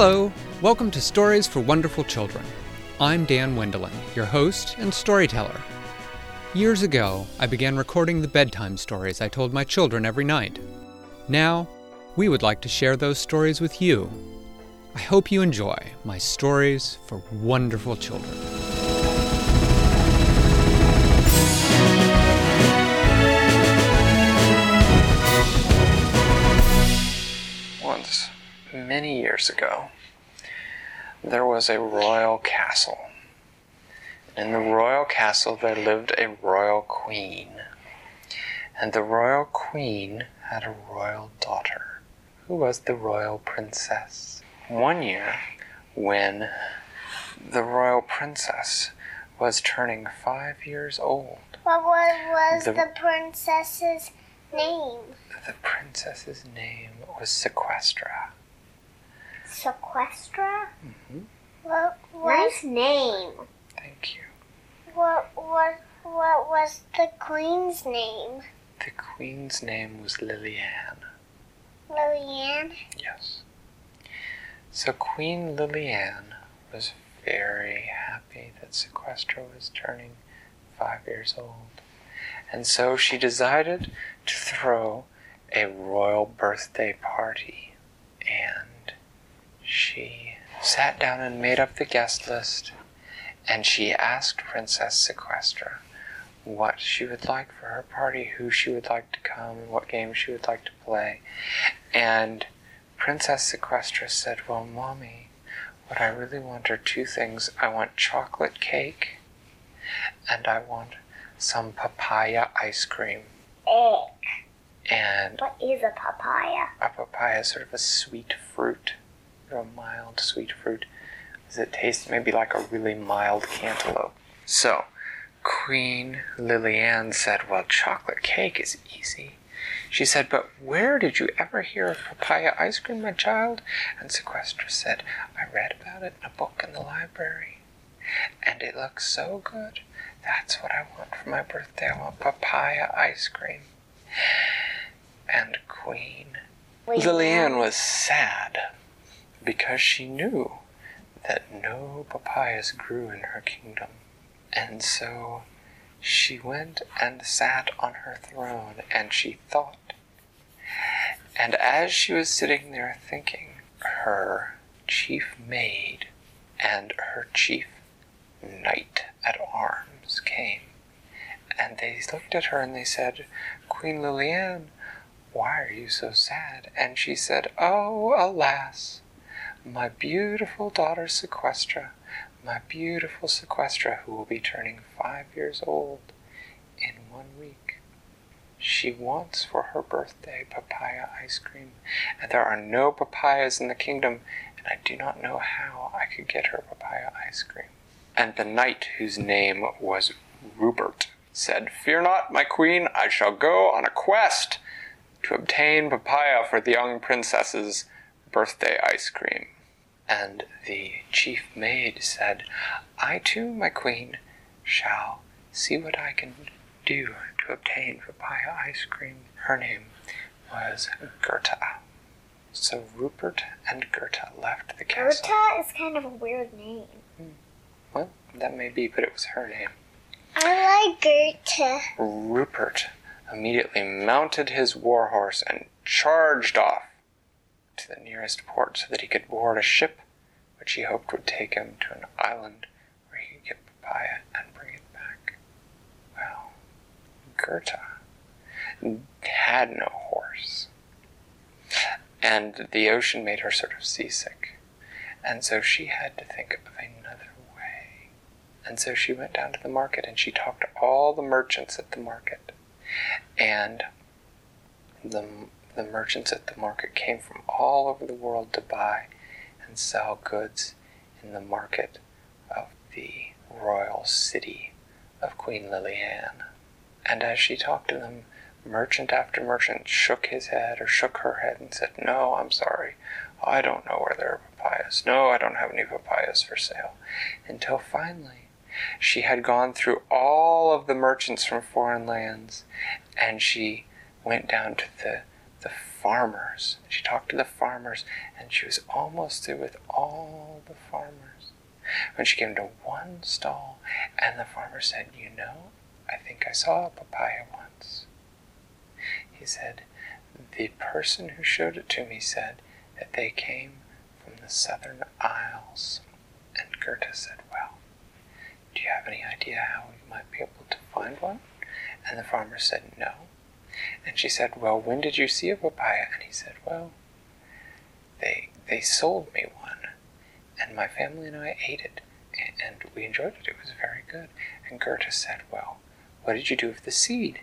Hello, welcome to Stories for Wonderful Children. I'm Dan Wendelin, your host and storyteller. Years ago, I began recording the bedtime stories I told my children every night. Now, we would like to share those stories with you. I hope you enjoy my stories for wonderful children. Once, many years ago, there was a royal castle. In the royal castle, there lived a royal queen. And the royal queen had a royal daughter, who was the royal princess. One year, when the royal princess was turning five years old, What was, was The- the, princess's name? the princess's name was Sequestra. Sequestra? Mhm. What was Nice name. Thank you. what what what was the queen's name? The queen's name was Liliane. Liliane. Yes. So Queen Liliane was very happy that Sequestra was turning five years old. And so she decided to throw a royal birthday party. And she sat down and made up the guest list. And she asked Princess Sequestra what she would like for her party, who she would like to come, and what games she would like to play. And Princess Sequestra said, Well, Mommy, what I really want are two things. I want chocolate cake, and I want some papaya ice cream. Egg. And What is a papaya? a papaya is sort of a sweet fruit, a mild sweet fruit. Does it taste maybe like a really mild cantaloupe? So, Queen Liliane said, Well, chocolate cake is easy. She said, But where did you ever hear of papaya ice cream, my child? And Sequestra said, I read about it in a book in the library. And it looks so good. That's what I want for my birthday. I want papaya ice cream. And Queen Liliane was sad because she knew that no papayas grew in her kingdom. And so she went and sat on her throne and she thought. And as she was sitting there thinking, her chief maid and her chief knight at arms came. And they looked at her and they said, Queen Liliane, why are you so sad? And she said, Oh, alas, my beautiful daughter Sequestra, my beautiful Sequestra, who will be turning five years old in one week. She wants for her birthday papaya ice cream, and there are no papayas in the kingdom, and I do not know how I could get her papaya ice cream. And the knight, whose name was Rupert, said, Fear not, my queen, I shall go on a quest to obtain papaya for the young princess's birthday ice cream. And the chief maid said, I too, my queen, shall see what I can do to obtain papaya ice cream. Her name was Gerta. So Rupert and Gerta left the castle. Gerta is kind of a weird name. Hmm. Well, that may be, but it was her name. I like Gerta. Rupert immediately mounted his war horse and charged off to the nearest port so that he could board a ship which he hoped would take him to an island where he could get papaya and bring it back. Well, Gerta had no horse, and the ocean made her sort of seasick, and so she had to think of another way. And so she went down to the market and she talked to all the merchants at the market. And the, the merchants at the market came from all over the world to buy and sell goods in the market of the royal city of Queen Liliane. And as she talked to them, merchant after merchant shook his head or shook her head and said, No, I'm sorry. I don't know where there are papayas. No, I don't have any papayas for sale. Until finally, she had gone through all of the merchants from foreign lands and she went down to the, the farmers. She talked to the farmers, and she was almost through with all the farmers when she came to one stall, and the farmer said, You know, I think I saw a papaya once. He said, The person who showed it to me said that they came from the southern isles. And Gerta said, Well, do you have any idea how we might be able to find one? And the farmer said, No. And she said, Well, when did you see a papaya? And he said, Well, they they sold me one, and my family and I ate it, and we enjoyed it. It was very good. And Gerta said, Well, what did you do with the seed?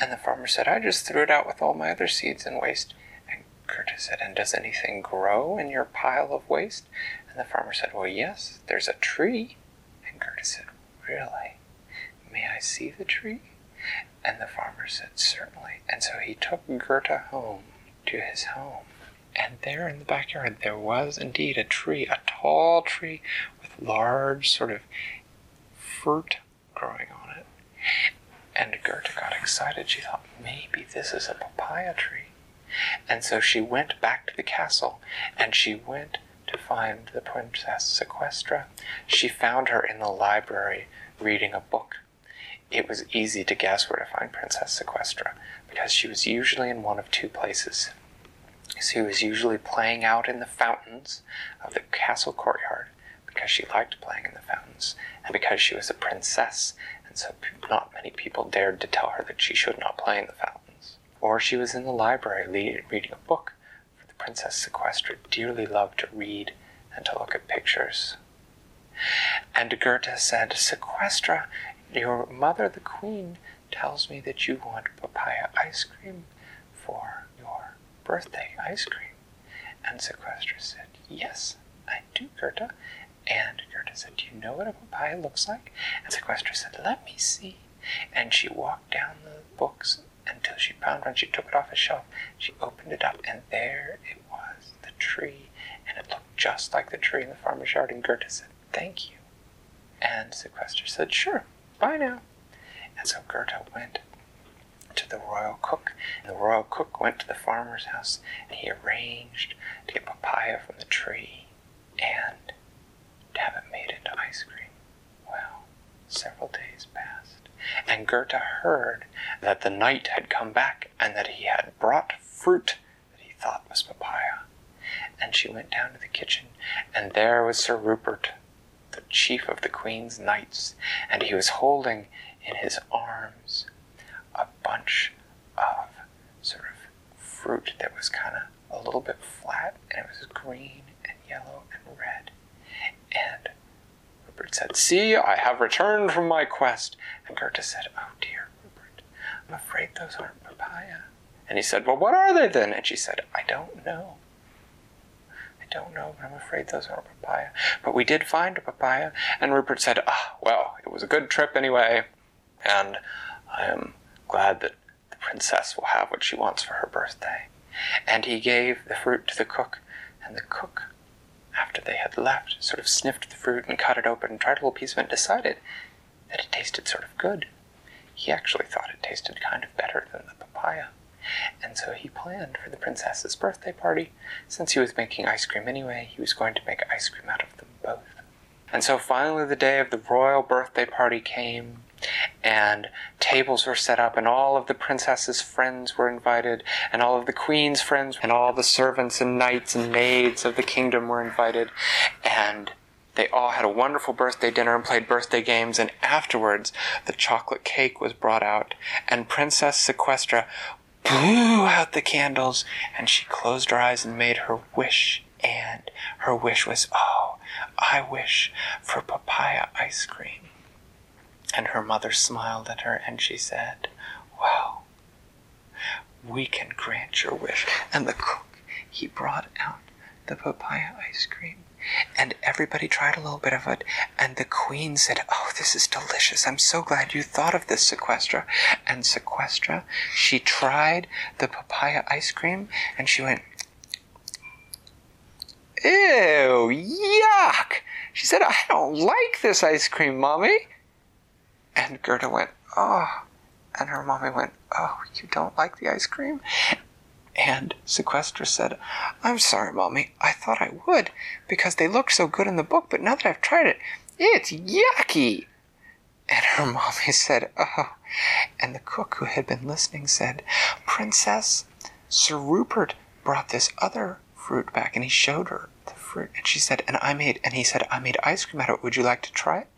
And the farmer said, I just threw it out with all my other seeds and waste. And Gerta said, And does anything grow in your pile of waste? And the farmer said, Well, yes, there's a tree. And Gerta said, Really? May I see the tree? And the farmer said, Certainly. And so he took Gerta home to his home. And there in the backyard there was indeed a tree, a tall tree with large sort of fruit growing on it. And Gerta got excited. She thought, maybe this is a papaya tree. And so she went back to the castle and she went to find the Princess Sequestra. She found her in the library reading a book. It was easy to guess where to find Princess Sequestra because she was usually in one of two places. She was usually playing out in the fountains of the castle courtyard because she liked playing in the fountains and because she was a princess and so not many people dared to tell her that she should not play in the fountains. Or she was in the library reading a book, for the Princess Sequestra dearly loved to read and to look at pictures. And Gerta said, Sequestra, your mother, the queen, tells me that you want papaya ice cream for your birthday ice cream. And Sequestra said, Yes, I do, Gerta. And Gerta said, Do you know what a papaya looks like? And Sequestra said, Let me see. And she walked down the books until she found one. She took it off a shelf. She opened it up, and there it was, the tree. And it looked just like the tree in the farmer's yard. And Gerta said, Thank you. And Sequestra said, Sure, bye now. And so Gerta went to the royal cook. And the royal cook went to the farmer's house, and he arranged to get papaya from the tree and to have it made into ice cream. Well, several days passed, and Gerta heard that the knight had come back and that he had brought fruit that he thought was papaya. And she went down to the kitchen, and there was Sir Rupert, the chief of the Queen's knights, and he was holding in his arms a bunch of sort of fruit that was kind of a little bit flat, and it was green and yellow and red. And Rupert said, See, I have returned from my quest. And Gerta said, Oh dear, Rupert, I'm afraid those aren't papaya. And he said, Well, what are they then? And she said, I don't know. Don't know, but I'm afraid those aren't papaya. But we did find a papaya. And Rupert said, Ah, well, it was a good trip anyway. And I am glad that the princess will have what she wants for her birthday. And he gave the fruit to the cook, and the cook after they had left, sort of sniffed the fruit and cut it open and tried a little piece of it and decided that it tasted sort of good. He actually thought it tasted kind of better than the papaya. And so he planned for the princess's birthday party. Since he was making ice cream anyway, he was going to make ice cream out of them both. And so finally, the day of the royal birthday party came, and tables were set up, and all of the princess's friends were invited, and all of the queen's friends, and all the servants and knights and maids of the kingdom were invited, and they all had a wonderful birthday dinner and played birthday games, and afterwards the chocolate cake was brought out, and Princess Sequestra blew out the candles, and she closed her eyes and made her wish, and her wish was, oh, I wish for papaya ice cream. And her mother smiled at her and she said, Well, we can grant your wish. And the cook, he brought out the papaya ice cream. And everybody tried a little bit of it. And the queen said, Oh, this is delicious. I'm so glad you thought of this, Sequestra. And Sequestra, she tried the papaya ice cream and she went, Ew, yuck. She said, I don't like this ice cream, Mommy. And Gerta went, Oh. And her mommy went, Oh, you don't like the ice cream? And Sequestra said, I'm sorry, Mommy. I thought I would because they looked so good in the book, but now that I've tried it, it's yucky. And her mommy said, Oh. And the cook who had been listening said, Princess, Sir Rupert brought this other fruit back and he showed her the fruit. And she said, And I made, and he said, I made ice cream out of it. Would you like to try it?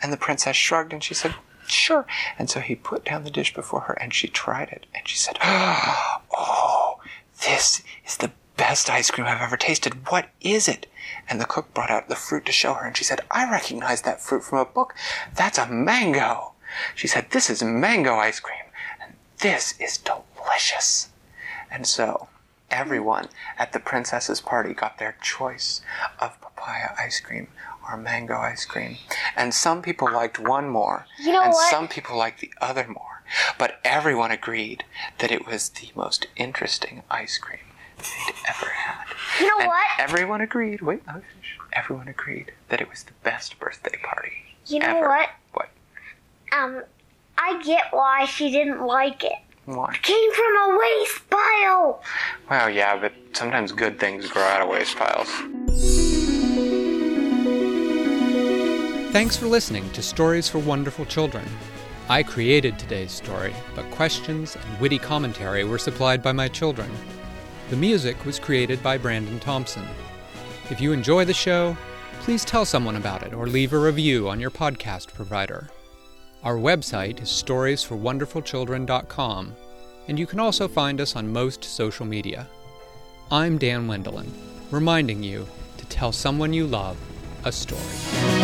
And the princess shrugged and she said, Sure. And so he put down the dish before her and she tried it. And she said, Oh, this is the best ice cream I've ever tasted. What is it? And the cook brought out the fruit to show her and she said, I recognize that fruit from a book. That's a mango. She said, This is mango ice cream. And this is delicious. And so everyone at the princess's party got their choice of papaya ice cream or mango ice cream. And some people liked one more, You know and what? some people liked the other more. But everyone agreed that it was the most interesting ice cream they'd ever had. You know and what? Everyone agreed. Wait, let me finish. Everyone agreed that it was the best birthday party. You know ever. what? What? Um, I get why she didn't like it. Why? Came from a waste pile. Well, yeah, but sometimes good things grow out of waste piles. Thanks for listening to Stories for Wonderful Children. I created today's story, but questions and witty commentary were supplied by my children. The music was created by Brandon Thompson. If you enjoy the show, please tell someone about it or leave a review on your podcast provider. Our website is storiesforwonderfulchildren.com, and you can also find us on most social media. I'm Dan Wendelin, reminding you to tell someone you love a story.